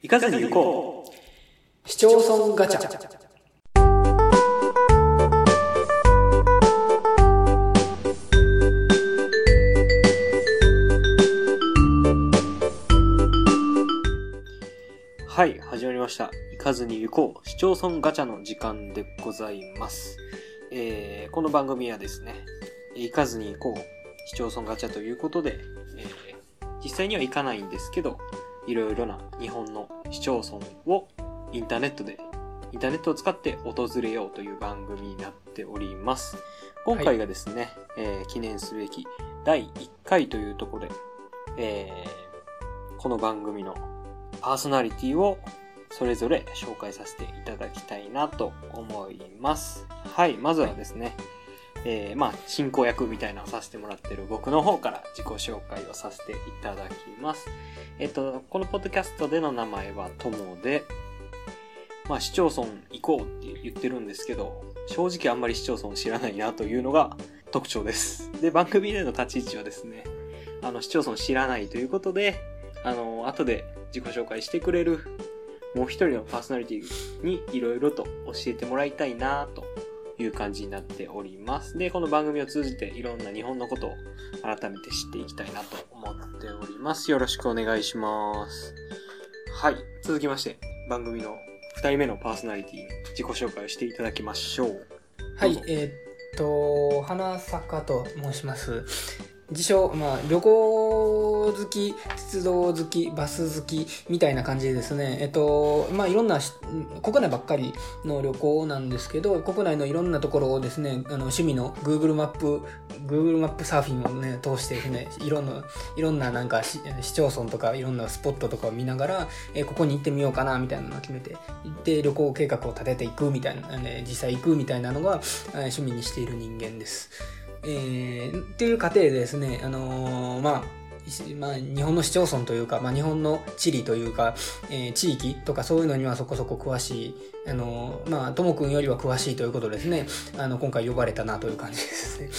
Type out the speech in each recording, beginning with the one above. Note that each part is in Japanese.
行かずに行こう。市町村ガチャ。はい始まりました。行かずに行こう。市町村ガチャの時間でございます、えーこの番組はですね行かずに行こう。市町村ガチャということで、えー実際には行かないんですけどいろいろな日本の市町村をインターネットでインターネットを使って訪れようという番組になっております今回がですね、えー記念すべき第1回というところで、えーこの番組のパーソナリティをそれぞれ紹介させていただきたいなと思います。はい、まずはですね、えーまあ、進行役みたいなのをさせてもらってる僕の方から自己紹介をさせていただきます。えっと、このポッドキャストでの名前はともで、まあ、市町村行こうって言ってるんですけど、正直あんまり市町村知らないなというのが 特徴です。で、番組での立ち位置はですね、あの、市町村知らないということで、あの、後で自己紹介してくれるもう一人のパーソナリティにいろいろと教えてもらいたいなという感じになっております。で、この番組を通じていろんな日本のことを改めて知っていきたいなと思っております。よろしくお願いします。はい。続きまして、番組の二人目のパーソナリティに自己紹介をしていただきましょう。はいえーっと、花坂と申します。自称、まあ、旅行好き、鉄道好き、バス好き、みたいな感じでですね、えっと、まあ、いろんな、国内ばっかりの旅行なんですけど、国内のいろんなところをですね、あの、趣味の Google マップ、Google マップサーフィンをね、通してですね、いろんな、いろんななんか市町村とかいろんなスポットとかを見ながら、えここに行ってみようかな、みたいなのを決めて、行って旅行計画を立てていくみたいな、ね、実際行くみたいなのが、趣味にしている人間です。えー、っていう過程でですね、あのーまあ、まあ、日本の市町村というか、まあ、日本の地理というか、えー地域とかそういうのにはそこそこ詳しい、あのーまあ、ともくんよりは詳しいということですね、あの、今回呼ばれたなという感じですね。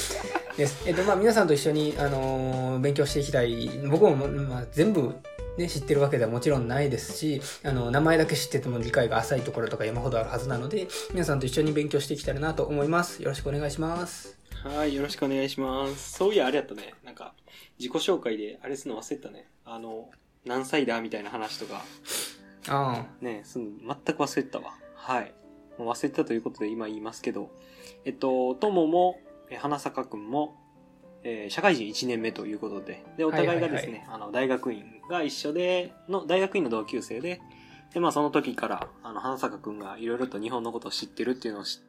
です。えっと、まあ、皆さんと一緒に、あの勉強していきたい。僕も、まあ、全部、ね、知ってるわけではもちろんないですし、あの、名前だけ知ってても理解が浅いところとか山ほどあるはずなので、皆さんと一緒に勉強していきたいなと思います。よろしくお願いします。はい、よろしくお願いします。そういや、あれやったね。なんか、自己紹介であれするの忘れてたね。あの、何歳だみたいな話とか、あね、すんの全く忘れてたわ。はい。もう忘れてたということで今言いますけど、えっと、ともも、え花坂くんも、えー社会人1年目ということで、で、お互いがですね、あの、大学院が一緒で、の、大学院の同級生で、で、まあその時から、あの、花坂くんがいろいろと日本のことを知ってるっていうのを知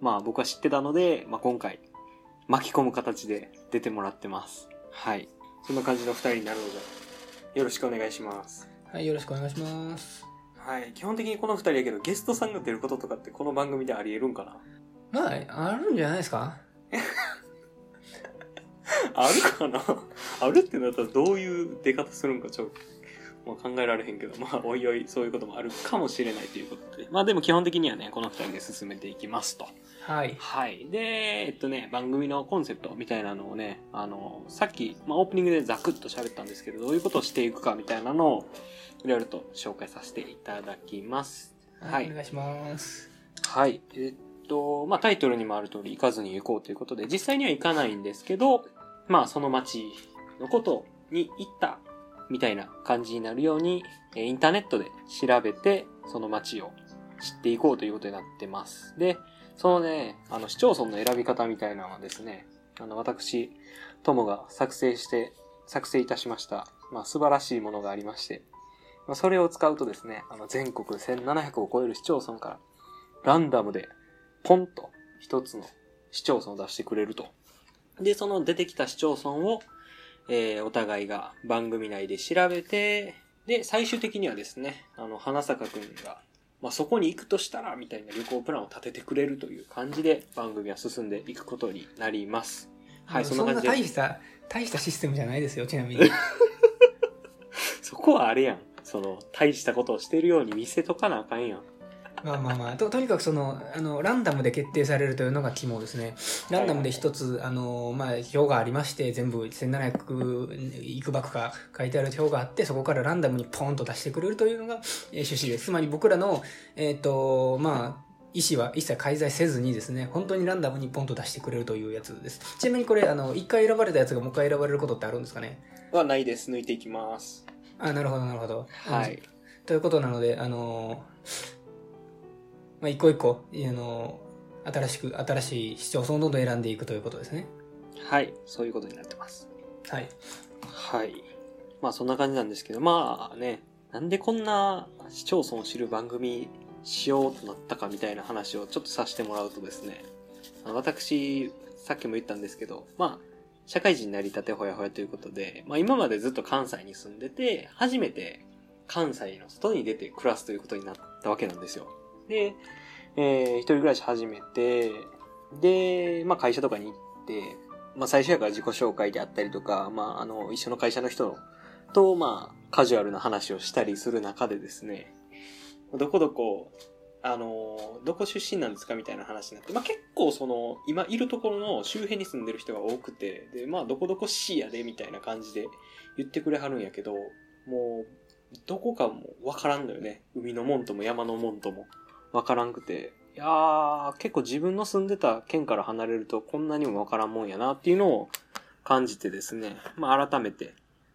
まあ僕は知ってたので、まあ今回、巻き込む形で出てもらってます。はい。そんな感じの二人になるので、よろしくお願いします。あ。はい、よろしくお願いします。はい。基本的にこの二人やけど、ゲストさんが出ることとかってこの番組であり得るんかな？まあ、あるんじゃないですか？あるかな？あるってなったらどういう出方するんかちょっと、まあ、考えられへんけど、まあ、おいおいそういうこともあるかもしれないということで。まあでも基本的にはね、この二人で進めていきますと。はい。はい。で、えっとね、番組のコンセプトみたいなのをね、あの、さっき、まあ、オープニングでザクッと喋ったんですけど、どういうことをしていくかみたいなのを、いろいろと紹介させていただきます。はいお願いします。はい。えっと、まあ、タイトルにもある通り、行かずに行こうということで、実際には行かないんですけど、まあ、その街のことに行った、みたいな感じになるように、インターネットで調べて、その街を知っていこうということになってます。で、そのね、あの、市町村の選び方みたいなのはですね、あの、私、友が作成して、作成いたしました、まあ、素晴らしいものがありまして、まあ、それを使うとですね、あの、全国1700を超える市町村から、ランダムで、ポンと一つの市町村を出してくれると。で、その出てきた市町村を、えーお互いが番組内で調べて、で、最終的にはですね、あの、花坂くんが、まあ、そこに行くとしたら、みたいな旅行プランを立ててくれるという感じで番組は進んでいくことになります。はい、そんな感じで。大した、大したシステムじゃないですよ、ちなみに。そこはあれやん。その、大したことをしてるように見せとかなあかんやん。まあまあまあととにかくそのあのランダムで決定されるというのが肝ですねランダムで一つ、あのまあ、表がありまして全部1700いくばくか書いてある表があってそこからランダムにポンと出してくれるというのが、えー趣旨ですつまり僕らのえっ、とまあ意思は一切介在せずにですね、本当にランダムにポンと出してくれるというやつです。ちなみにこれ、あの、一回選ばれたやつがもう一回選ばれることってあるんですかね？はないです。抜いていきます。あ、なるほど、なるほど。はい。ということなので、あのまあ、一個一個、あの新しく、新しい市町村をどんどん選んでいくということですね。はい。そういうことになってます。はい。はい。まあそんな感じなんですけど、まあね、なんでこんな市町村を知る番組しようとなったかみたいな話をちょっとさせてもらうとですね、私、さっきも言ったんですけど、まあ、社会人になりたてほやほやということで、まあ今までずっと関西に住んでて、初めて関西の外に出て暮らすということになったわけなんですよ。で、えー一人暮らし始めて、で、まあ会社とかに行って、まあ最初やから自己紹介であったりとか、まああの、一緒の会社の人と、まあカジュアルな話をしたりする中でですね、どこどこ、あの、どこ出身なんですかみたいな話になって、まあ結構その、今いるところの周辺に住んでる人が多くて、で、まあどこどこ市やで、みたいな感じで言ってくれはるんやけど、もう、どこかもわからんのよね。海の門とも山の門ともわからんくて。いやー、結構自分の住んでた県から離れるとこんなにもわからんもんやなっていうのを感じてですね。まあ改めて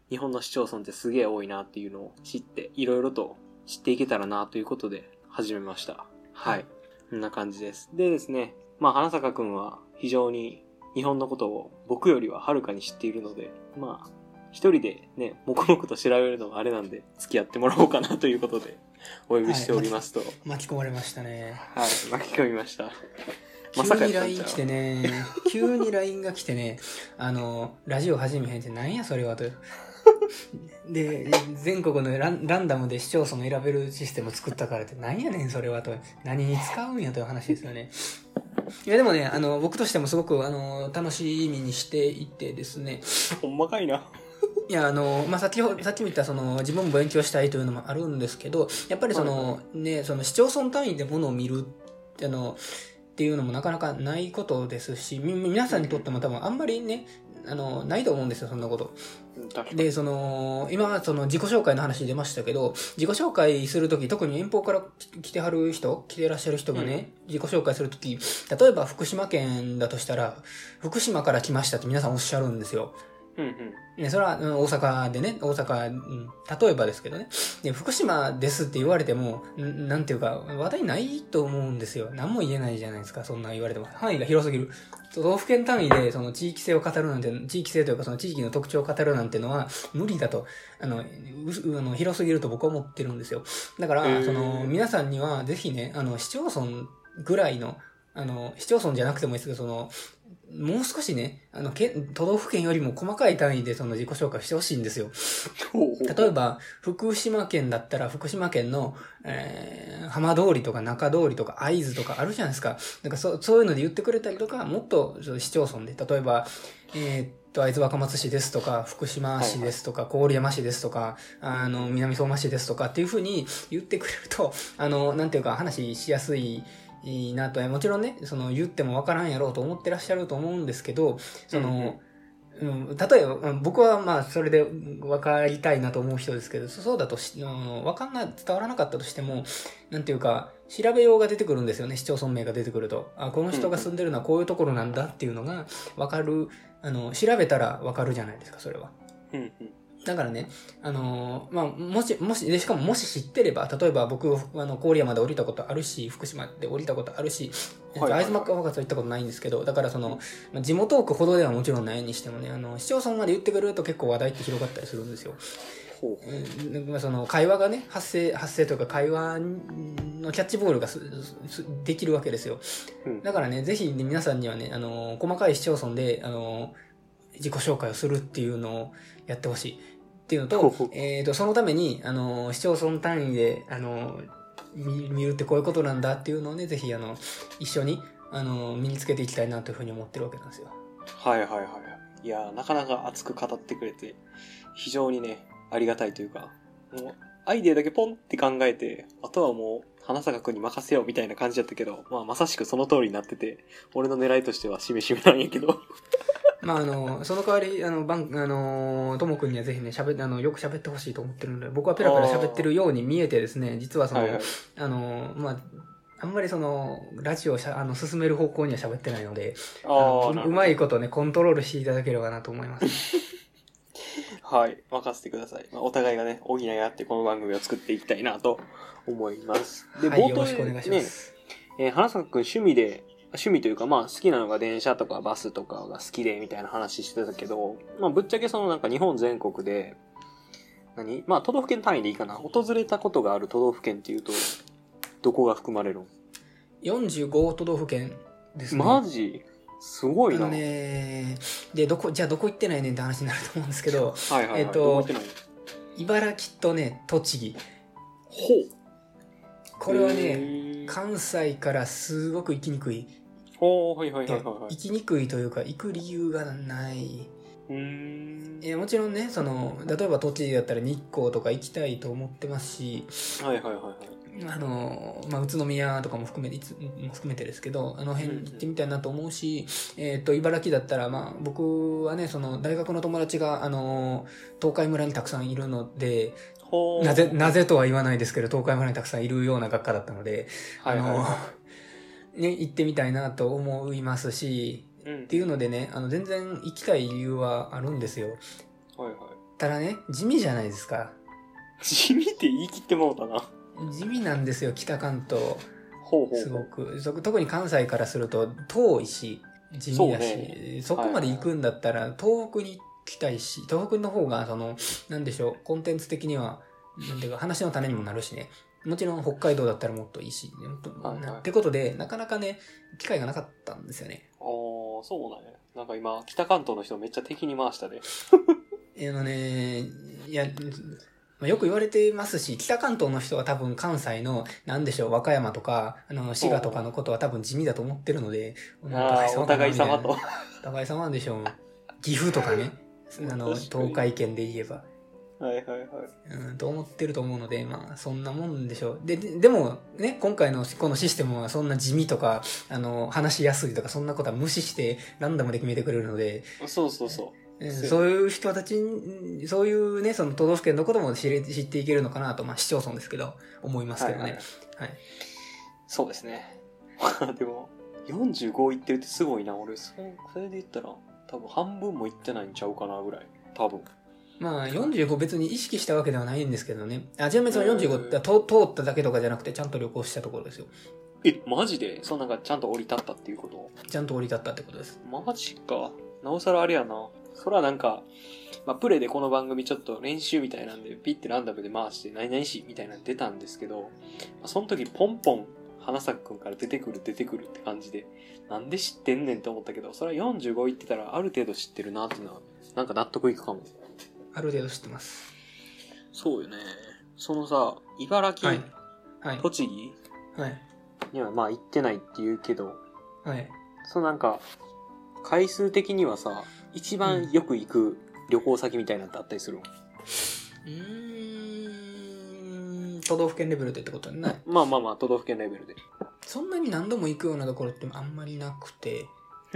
日本の市町村ってすげえ多いなっていうのを知って、いろいろと知っていけたらなということで始めました。はい。こんな感じです。でですね、まあ花坂くんは非常に日本のことを僕よりははるかに知っているので、まあ、一人でね、黙々と調べるのはあれなんで、付き合ってもらおうかなということで、お呼びしておりますと、はい、巻き込まれましたね。巻き込みました。ま 急にさかやったん LINE 来てね、急に LINE が来てね、あの、ラジオ始めへんってなんやそれはと。で、全国のランランダムで視聴者の選べるシステム作ったからってなんやねんそれはと。何に使うんやという話ですよね。いやでもね、あの、僕としてもすごく、あの、楽しみにしていてですね、ほんまかいな。いや、あの、まあ、先ほど、さっきも言った、その、自分も勉強したいというのもあるんですけど、やっぱりそはいの、ね、その、市町村単位でものを見る、あの、っていうのもなかなかないことですし、み皆さんにとっても多分あんまりね、あの、ないと思うんですよ、そんなこと。で、その、今、その自己紹介の話出ましたけど、自己紹介するとき、特に遠方から来てはる人、来てらっしゃる人がね、自己紹介するとき、例えば福島県だとしたら、福島から来ましたって皆さんおっしゃるんですよ。うんうん。ね、それはうん大阪でね、大阪、うん例えばですけどね。で、福島ですって言われても、んなんていうか、話題ないと思うんですよ。何も言えないじゃないですか、そんな言われても。範囲が広すぎる。都道府県単位で、その地域性を語るなんて、地域性というかその地域の特徴を語るなんてのは無理だと、あの、ううあの広すぎると僕は思ってるんですよ。だから、その、皆さんにはぜひね、あの、市町村ぐらいの、あの、市町村じゃなくてもいいですけど、その、もう少しね、あの、県都道府県よりも細かい単位でその自己紹介してほしいんですよ。例えば、福島県だったら、福島県の、えー、浜通りとか中通りとか会津とかあるじゃないですか。なんかそそういうので言ってくれたりとか、もっと市町村で、例えば、えーっと、会津若松市ですとか、福島市ですとか、郡山市ですとか、あの、南相馬市ですとかっていうふうに言ってくれると、あの、なんていうか話しやすい、いいなと、もちろんね、その言ってもわからんやろうと思ってらっしゃると思うんですけど、その、うん、例えば、うん僕はまあ、それで分かりたいなと思う人ですけど、そそうだとし、うん分かんない、伝わらなかったとしても、なんていうか、調べようが出てくるんですよね、市町村名が出てくると。あ、この人が住んでるのはこういうところなんだっていうのが分かる、あの、調べたら分かるじゃないですか、それは。うんうん。だからね、あのーまあ、もし、もし、でしかももし知ってれば、例えば僕、あの、郡山で降りたことあるし、福島で降りたことあるし、会津真っ赤は行ったことないんですけど、だからその、まあ、地元トークほどではもちろんないにしてもね、あの、市町村まで言ってくれると結構話題って広がったりするんですよ。まあ、その会話がね発生発生というか会話のキャッチボールがすすできるわけですよ。うん。だからねぜひね皆さんにはねあの細かい市町村であの自己紹介をするっていうのをやってほしいっていうのとえー、とそのためにあの市町村単位であの見見るってこういうことなんだっていうのをねぜひあの一緒にあの身につけていきたいなというふうに思ってるわけなんですよはいはいはいはい。いやー、なかなか熱く語ってくれて、非常にね、ありがたいというか、もう、アイデアだけポンって考えて、あとはもう、花坂くんに任せようみたいな感じだったけど、まあ、まさしくその通りになってて、俺の狙いとしてはしめしめなんやけど。まあ、あの、その代わり、あの、ばん、あの、ともくんにはぜひね、喋あの、よく喋ってほしいと思ってるので、僕はペラペラ喋ってるように見えてですね、実はその、はいはい。あの、まあ、あんまりその、ラジオをしゃあの進める方向には喋ってないので、あのううまいことね、コントロールしていただければなと思います。はい。任せてください。まあ、お互いがね、補い合ってこの番組を作っていきたいなと思います。で、はい、よろしくお願いしまね、す。えー花坂くん趣味で、趣味というか、まあ好きなのが電車とかバスとかが好きでみたいな話してたけど、まあぶっちゃけそのなんか日本全国で、何？まあ都道府県単位でいいかな？訪れたことがある都道府県っていうと、どこが含まれるの？45都道府県ですね。マジ？すごいな。ね、で、どこ、じゃあどこ行ってないねんって話になると思うんですけど、はいはいはい。えっとどこ行ってない茨城とね、栃木。ほう。これはね、ね関西からすごく行きにくい。ほう、はいはいはいはいはい。行きにくいというか、行く理由がない。うーん。いやもちろんね、その、例えば栃木だったら日光とか行きたいと思ってますし、はいはいはいはい。あの、まあ、宇都宮とかも含めて、いつも含めてですけど、あの辺行ってみたいなと思うし、えっ、と、茨城だったら、まあ、僕はね、その、大学の友達が、あの、東海村にたくさんいるので。なぜ、なぜとは言わないですけど、東海村にたくさんいるような学科だったので、はいはいはあの、ね、行ってみたいなと思いますし、い。うんっていうのでね、あの、全然行きたい理由はあるんですよ。はいはい。ただね、地味じゃないですか。地味って言い切ってもうたな。地味なんですよ、北関東。ほうほう。すごく。そ特に関西からすると遠いし、地味だし、そ,、ねこまで行くんだったら東北に行きたいし、東北の方が、その、なんでしょう、コンテンツ的には、なんていうか話の種にもなるしね。もちろん北海道だったらもっといいし、もっとはいはいなってことで、なかなかね、機会がなかったんですよね。ああ、そうなんや。なんか今、北関東の人めっちゃ敵に回したで。あのね、いや、まあよく言われてますし、北関東の人は多分関西の、なんでしょう、和歌山とか、あの、滋賀とかのことは多分地味だと思ってるので、お互い様と。お互い様でしょう。岐阜とか ね、あの、東海圏で言えば、はいはいはい。うん、と思ってると思うので、まあ、そんなもんでしょう。で、ででも、ね、今回のこのシステムはそんな地味とか、あの、話しやすいとか、そんなことは無視して、ランダムで決めてくれるので、そうそうそう。うんそういう人たちに、そういうね、その都道府県のことも知れ知っていけるのかなと、まあ市町村ですけど、思いますけどね。ははいいはいそうですね。まあでも、45行ってるってすごいな。俺、そそれで言ったら、多分半分も行ってないんちゃうかなぐらい。多分。まあ45別に意識したわけではないんですけどね。あ、ちなみにその45って通っただけとかじゃなくて、ちゃんと旅行したところですよ。え、マジで？そんなんかちゃんと降り立ったっていうこと？ちゃんと降り立ったってことです。マジか。なおさらあれやな。そらなんか、まあ、プレでこの番組ちょっと練習みたいなんで、ピッてランダムで回して、何々しみたいなの出たんですけど、まあ、その時ポンポン、花咲くんから出てくる出てくるって感じで、なんで知ってんねんって思ったけど、それは45言ってたらある程度知ってるなっていうのは、なんか納得いくかも。ある程度知ってます。そうよね。そのさ、茨城、はい。はい。栃木？はい。にはまあ行ってないって言うけど、はい。そのなんか、回数的にはさ、一番よく行く旅行先みたいなのってあったりするの、うーん、都道府県レベルでってことはない。まあまあまあ、都道府県レベルで。そんなに何度も行くようなところってあんまりなくて。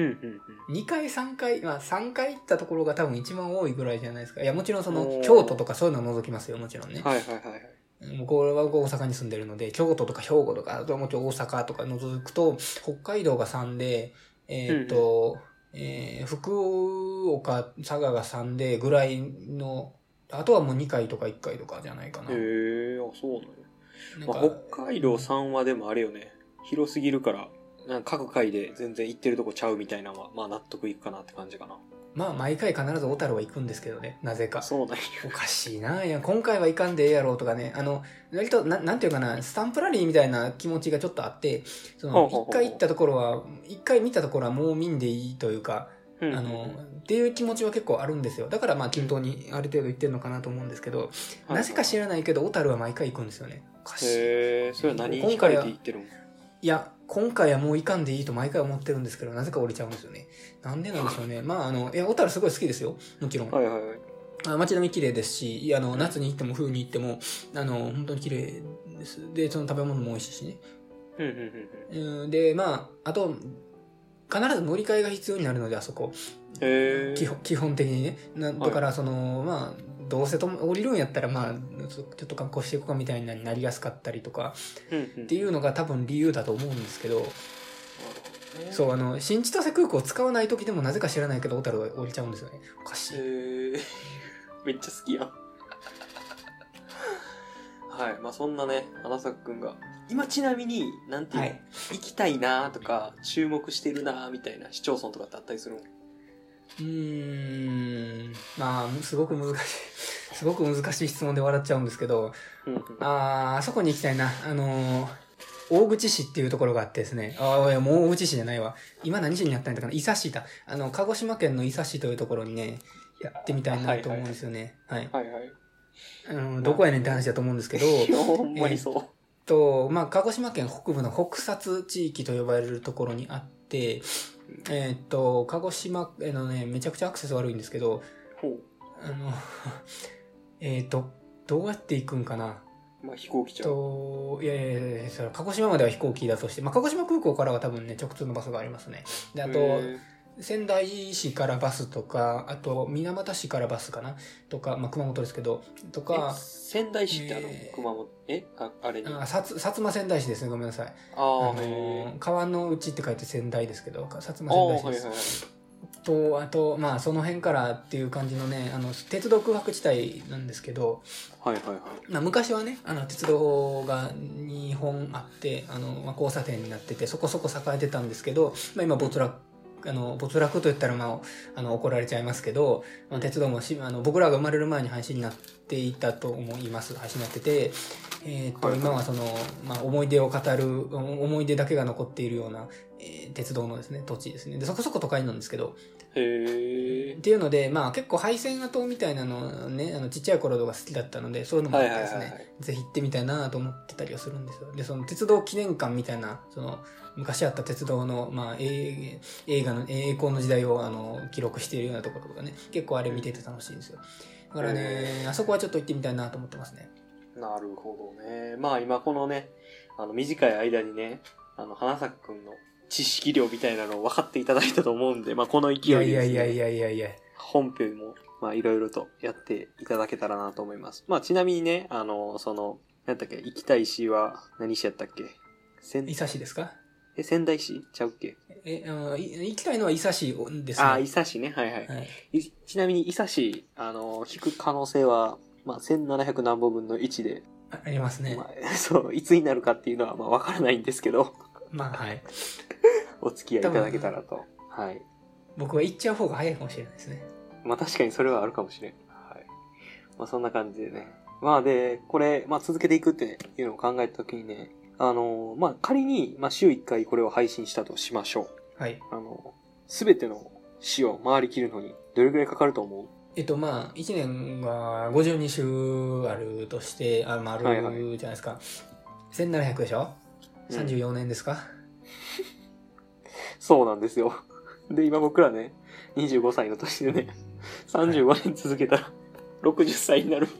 2回3回、まあ3回行ったところが多分一番多いぐらいじゃないですか。いや、もちろんその京都とかそういうのは除きますよ、もちろんね。はいはいはいこれは大阪に住んでるので、京都とか兵庫とか、あとはもちろん大阪とか除くと、北海道が3で、えっ、と、えー福岡、佐賀が3でぐらいの、あとはもう2回とか1回とかじゃないかな。へえ、あ、そうなんや。なんかまあ、北海道3はでもあれよね。広すぎるから、なんか各回で全然行ってるとこちゃうみたいなのは、まあ納得いくかなって感じかな。まあ毎回必ず小樽は行くんですけどね、なぜか。そうなんや。おかしいな。いや、今回は行かんでええやろうとかね。あの、割と、ななんていうかな、スタンプラリーみたいな気持ちがちょっとあって、その、一回行ったところは、一回見たところはもう見んでいいというか、うんあの、っていう気持ちは結構あるんですよ。だからまあ均等にある程度行ってるのかなと思うんですけど、なぜか知らないけど、小樽は毎回行くんですよね。おかしい。へえ、それは何今回はて行ってるのいや、今回はもう行かんでいいと毎回思ってるんですけど、なぜか降りちゃうんですよね。なんでなんでしょうね。まあ、あの、いや、小樽すごい好きですよ。もちろん。はいはいはい。あ街並み綺麗ですし、あの、夏に行っても冬に行っても、あの、本当に綺麗です。で、その食べ物も美味しいしね。うんうんうんうん、で、まあ、あと、必ず乗り換えが必要になるので、あそこ。基本基本的にね。なだから、その、まあ、どうせとも降りるんやったら、まあ、ちょっと観光していこうかみたいなになりやすかったりとか。っていうのが多分理由だと思うんですけど。そう、あの、新千歳空港を使わない時でもなぜか知らないけど、小樽は降りちゃうんですよね。おかしい。へえ。めっちゃ好きやん。はい。まあそんなね、花咲くんが。今ちなみに、なんていうの、はい行きたいなとか、注目してるなみたいな市町村とかってあったりするの？うーん、まあ、すごく難しい。すごく難しい質問で笑っちゃうんですけど、うんうん。あーあそこに行きたいな。あのー大口市っていうところがあってですね。ああ、いや、もう大口市じゃないわ。今何市になったんだかな伊佐市だ。あの、鹿児島県の伊佐市というところにね、やってみたいなと思うんですよね。はい。はいはい。あの、どこやねんって話だと思うんですけど、ほんまにそう。と、まあ、鹿児島県北部の北薩地域と呼ばれるところにあって、えーっと、鹿児島へのね、めちゃくちゃアクセス悪いんですけど、ほう。あの、えーっと、どうやって行くんかな？まあ飛行機ちゃう。と、いやいやいやそれ鹿児島までは飛行機だとして、まあ、鹿児島空港からは多分ね、直通のバスがありますね。で、あと、へ仙台市からバスとか、あと、水俣市からバスかな？とか、まあ、熊本ですけど、とか、仙台市ってあの、えー熊本、えああれに？ああ薩薩摩仙台市ですね、ごめんなさい。ああの川の内って書いて仙台ですけど、薩摩仙台市です。と、あと、まあ、その辺からっていう感じのね、あの、鉄道空白地帯なんですけど、はいはいはい。まあ、昔はね、あの、鉄道が2本あって、あの、まあ、交差点になってて、そこそこ栄えてたんですけど、まあ、今、没落、あの、没落と言ったら、まあ、あの、怒られちゃいますけど、まあ、鉄道もし、あの、僕らが生まれる前に廃止になっていたと思います。廃止になってて、えーっと、今はその、まあ、思い出を語る、思い出だけが残っているような、えー鉄道のですね、土地ですね。で、そこそこ都会なんですけど、っ。ていうので、まあ結構廃線跡みたいなのね、あのちっちゃい頃とか好きだったので、そういうのもあってですね、はいはいはいはいぜひ行ってみたいなと思ってたりはするんですよ。で、その鉄道記念館みたいな、その昔あった鉄道の、まあ映映画の栄光の時代をあの記録しているようなところとかね、結構あれ見てて楽しいんですよ。だからね、あそこはちょっと行ってみたいなと思ってますね。なるほどね。まあ今このね、あの短い間にね、あの、花咲くんの知識量みたいなのを分かっていただいたと思うんで、まあこの勢いでね、いやいやいやいやいや。本編も、まあいろいろとやっていただけたらなと思います。まあちなみにね、あの、その、なんだっけ、行きたい市は何市やったっけ？仙伊佐市ですか？え、仙台市？ちゃうっけ？え、あのい行きたいのは伊佐市ですね。ああ、伊佐市ね。はいはい。はい。いちなみに伊佐市、あの、引く可能性は、まあ1700何本分の1で、あありますね。まあ、そう、いつになるかっていうのは、まあわからないんですけど、まあはい。お付き合いいただけたらと。はい。僕は行っちゃう方が早いかもしれないですね。まあ確かにそれはあるかもしれん。はい。まあそんな感じでね。まあで、これ、まあ続けていくっていうのを考えたときにね、あの、まあ仮に、まあ週1回これを配信したとしましょう。はい。あの、すべての市を回りきるのに、どれくらいかかると思う？えっと、まあ、1年が52週あるとして、あ、まあ、るじゃないですか。1700でしょ？うん ?34 年ですか、そうなんですよ。で、今僕らね、25歳の年でね、35年続けたら、60歳になる。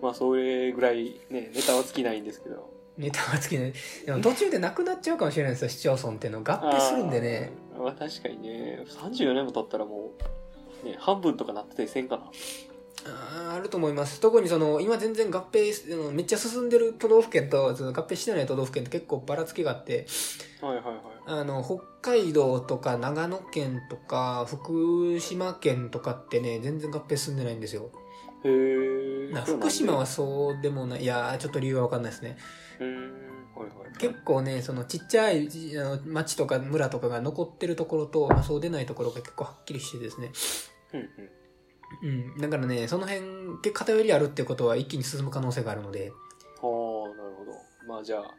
まあ、それぐらいね、ネタは尽きないんですけど。ネタはつきない。でも途中でなくなっちゃうかもしれないですよ、市町村っていうの。合併するんでね。あー。まあ、確かにね、34年も経ったらもう、ね、半分とかなってたりせんかな。あると思います。特にその、今全然合併、めっちゃ進んでる都道府県と、その合併してない都道府県って結構ばらつきがあって、はいはいはい。あの、北海道とか長野県とか、福島県とかってね、全然合併進んでないんですよ。へー。なそうなんだ福島はそうでもない。いやー、ちょっと理由はわかんないですね。うーん。はいはい。結構ね、そのちっちゃいじあの町とか村とかが残ってるところと、まあ、そうでないところが結構はっきりしてですね。うんうん。うん。だからね、その辺、結構偏りあるっていうことは一気に進む可能性があるので、はあ、なるほど。まあじゃあ、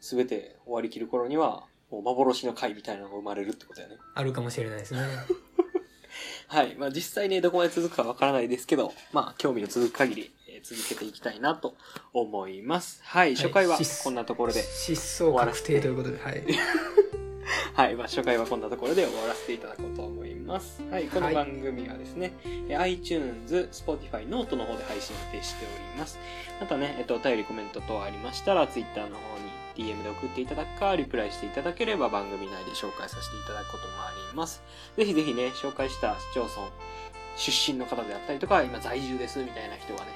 すべて終わりきる頃には、もう幻の回みたいなのが生まれるってことやね。あるかもしれないですね。はい。まあ実際ね、どこまで続くかわからないですけど、まあ興味の続く限り、えー続けていきたいなと思います。はい。初回は失こんなところで。失踪確定ということで、はい。はい、まあ、初回はこんなところで終わらせていただこうと思います。はい、この番組はですね、え iTunes、Spotify、 note の方で配信予定しております。またね、えっと、お便りコメント等ありましたら、Twitter の方に DM で送っていただくか、リプライしていただければ番組内で紹介させていただくこともあります。ぜひぜひね、紹介した市町村、出身の方であったりとか、今在住ですみたいな人がね、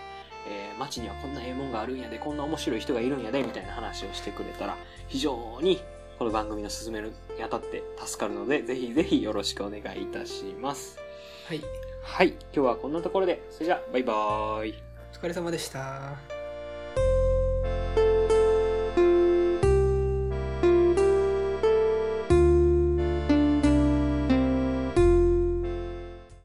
えー街にはこんなええもんがあるんやで、こんな面白い人がいるんやで、みたいな話をしてくれたら、非常にこの番組の進めるにあたって助かるので、ぜひぜひよろしくお願いいたします。はいはい、今日はこんなところで、それじゃあ、バイバーイ。お疲れ様でした